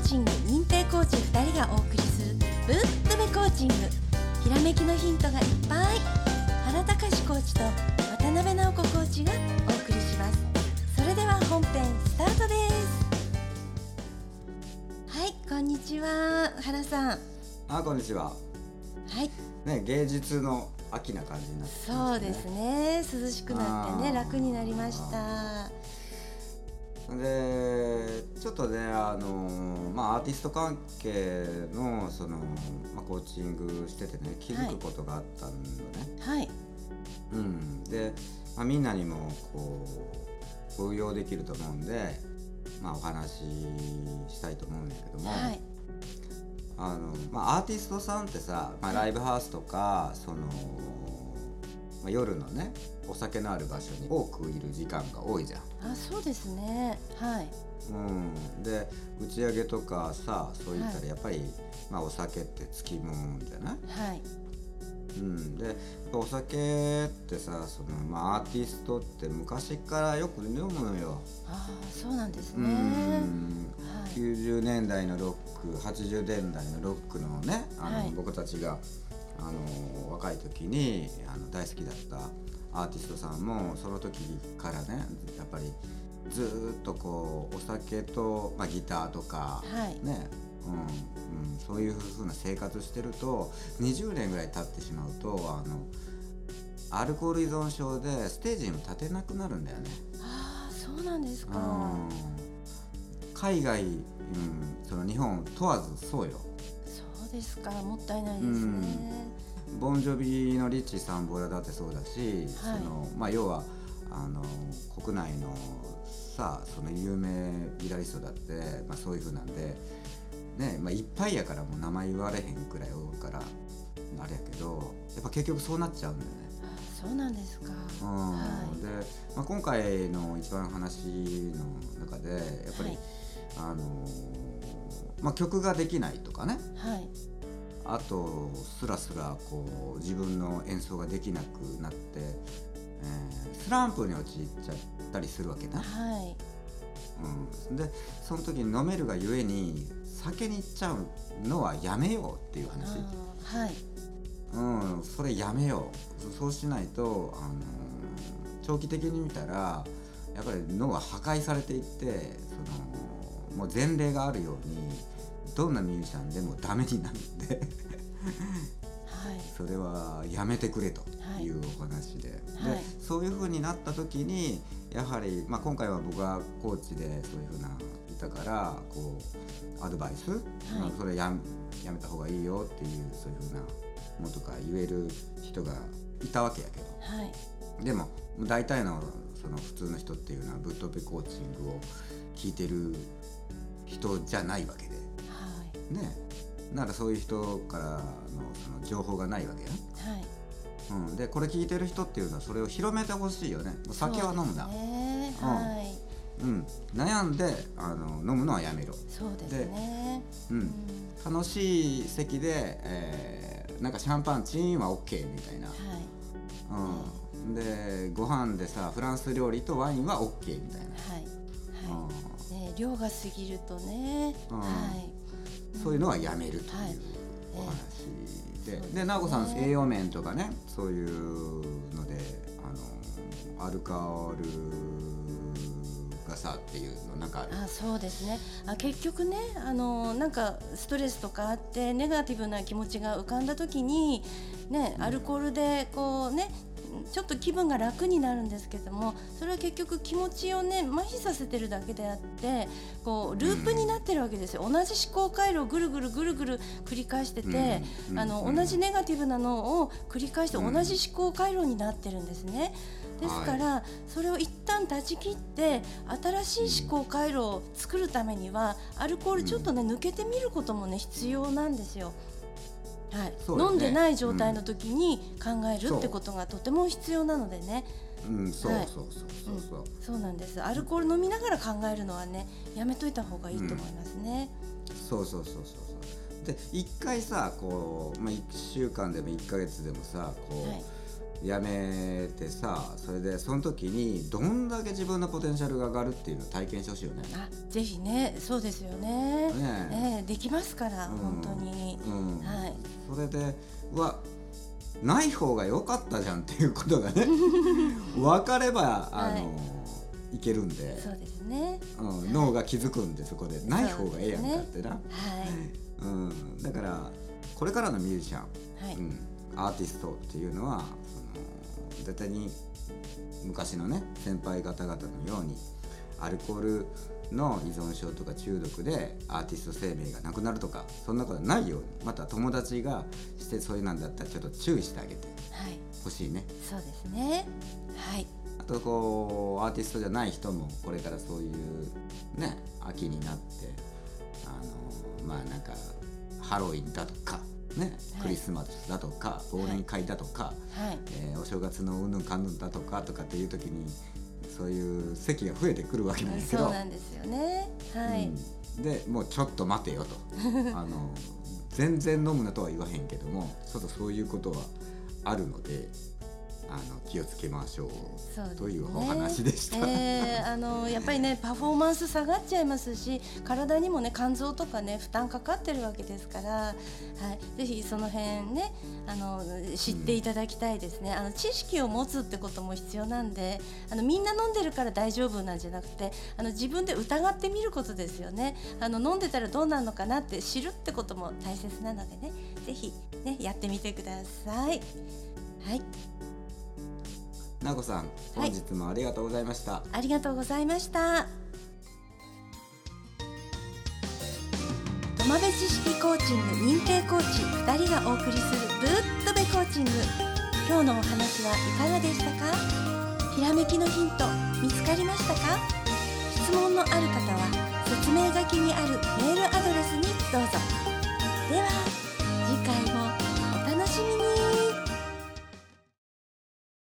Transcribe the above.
ーチング認定コーチ2人がお送りするぶっとべコーチング。ひらめきのヒントがいっぱい。原隆コーチと渡辺直子コーチがお送りします。それでは本編スタートです。はいこんにちは原さん。あこんにちは。はい。ね芸術の秋な感じになってね。そうですね。涼しくなってね楽になりましたでちょっとねあのまあアーティスト関係のその、まあ、コーチングしててね気づくことがあったんだね、はい。うん。で、まあ、みんなにもこう応用できると思うんでまあお話ししたいと思うんだけども、はい。あのまあ、アーティストさんってさ、まあ、ライブハウスとかその、まあ、夜のねお酒のある場所に多くいる時間が多いじゃん。あそうですね。はい。うん、で打ち上げとかさそういったはい。らやっぱり、まあ、お酒ってつきもんじゃない、はい。うん、でお酒ってさその、まあ、アーティストって昔からよく飲むのよ。ああそうなんですうねん。はい。90年代のロック80年代のロックのねあの、はい。僕たちがあの若い時にあの大好きだったアーティストさんもその時からねやっぱりずーっとこうお酒と、まあ、ギターとか、はい。ねうんうん、そういう風な生活してると20年ぐらい経ってしまうとあのアルコール依存症でステージにも立てなくなるんだよね。ああそうなんですか。うん。海外、うん、その日本問わずそうよですかもったいないですね。ボンジョビのリッチー・サンボラだってそうだし、はい。そのまあ、要はあの国内のさその有名ギタリストだって、まあ、そういうふうなんで、ねまあ、いっぱいやからもう名前言われへんくらい多いからあれやけどやっぱ結局そうなっちゃうんだよね。あそうなんですか。うん。はい。で、まあ、今回の一番話の中でやっぱり、はい。あのまあ、曲ができないとかね。はい。あとスラスラこう自分の演奏ができなくなって、えースランプに陥っちゃったりするわけな、はい。うん、でその時に飲めるがゆえに酒に行っちゃうのはやめようっていうあ話、ーはい。うん、それやめよう。そそうしないと、あの長期的に見たらやっぱり脳は破壊されていってそのもう前例があるようにどんなミュージシャンでもダメになるんではい。それはやめてくれとい。うお話で,、はい。でそういうふうになった時にやはり、まあ、今回は僕がコーチでそういうふうないたからこうアドバイス、まあそれややめた方がいいよっていうそういうふうなものとか言える人がいたわけやけど。はい。でも大体のその普通の人っていうのはぶっ飛びコーチングを聞いてる人じゃないわけで。はい。ね。ならそういう人からのその情報がないわけや。はい。うん、でこれ聞いてる人っていうのはそれを広めてほしいよね。酒は飲むな。ねうんはい。うん、悩んであの飲むのはやめろ、そうですね。う、うん。ん。楽しい席で、えーなんかシャンパンチーンは OK みたいな、はい。うん、でご飯でさフランス料理とワインは OK みたいな、はい量が過ぎるとね。うん。はい。そういうのはやめるというはいお話で、で直子さん栄養面とかねそういうのであのアルカールがさっていうのなんかあそうですね。あ結局ねあのなんかストレスとかあってネガティブな気持ちが浮かんだ時に、ね、アルコールでこうねちょっと気分が楽になるんですけどもそれは結局気持ちをね麻痺させてるだけであってこうループになってるわけですよ、同じ思考回路をぐるぐるぐるぐる繰り返してて、うんあのうん同じネガティブなのを繰り返してうん。同じ思考回路になってるんですね。ですから、それを一旦断ち切って新しい思考回路を作るためにはアルコールちょっとね、抜けてみることもね必要なんですよ。はい。ね。飲んでない状態の時に考えるってことがとても必要なのでね、うん、そうはい。そうそうそうそう、そうなんです。アルコール飲みながら考えるのはねやめといた方がいいと思いますね。そうそうそうそうそう。で一回さこう、まあ、1週間でも1ヶ月でもさこう、はいやめてさそれでその時にどんだけ自分のポテンシャルが上がるっていうのを体験してほしいよね。あぜひねそうですよね。ねえ。えできますから、うん本当に、うん。はい。それでうわない方が良かったじゃんっていうことがね 分かればあの、い、けるんで、そうですね。うん、脳が気づくんでそこで。ない方がええやんかってな、はい。うん、だからこれからのミュージシャン、はい、うん、アーティストっていうのはその絶対に昔のね先輩方々のようにアルコールの依存症とか中毒でアーティスト生命がなくなるとかそんなことないようにまた友達がしてそういうなんだったらちょっと注意してあげてはい、ほしいね。そうですね。はい。あとこうアーティストじゃない人もこれからそういうね秋になってあのまあなんかハロウィンだとかね、はい。クリスマスだとか忘年会だとか、はい。えーお正月のうんぬんかんぬんだとかとかっていう時にそういう席が増えてくるわけなんですけそうど、なんですよね。はい、うん。でもうちょっと待てよと。あの全然飲むなとは言わへんけどもちょっとそういうことはあるのであの気をつけましょうね。というお話でした。えーあのやっぱりね パフォーマンス下がっちゃいますし体にもね肝臓とかね負担かかってるわけですから、はい、ぜひその辺ねあの知っていただきたいですね、あの知識を持つってことも必要なんであのみんな飲んでるから大丈夫なんじゃなくてあの自分で疑ってみることですよね。あの飲んでたらどうなるのかなって知るってことも大切なのでねぜひねやってみてください。はい、なこさん本日もありがとうございました、はい、ありがとうございました。土間知識コーチング認定コーチ2人がお送りするぶっとべコーチング。今日のお話はいかがでしたか？ひらめきのヒント見つかりましたか？質問のある方は説明書きにあるメールアドレスにどうぞ。では次回も。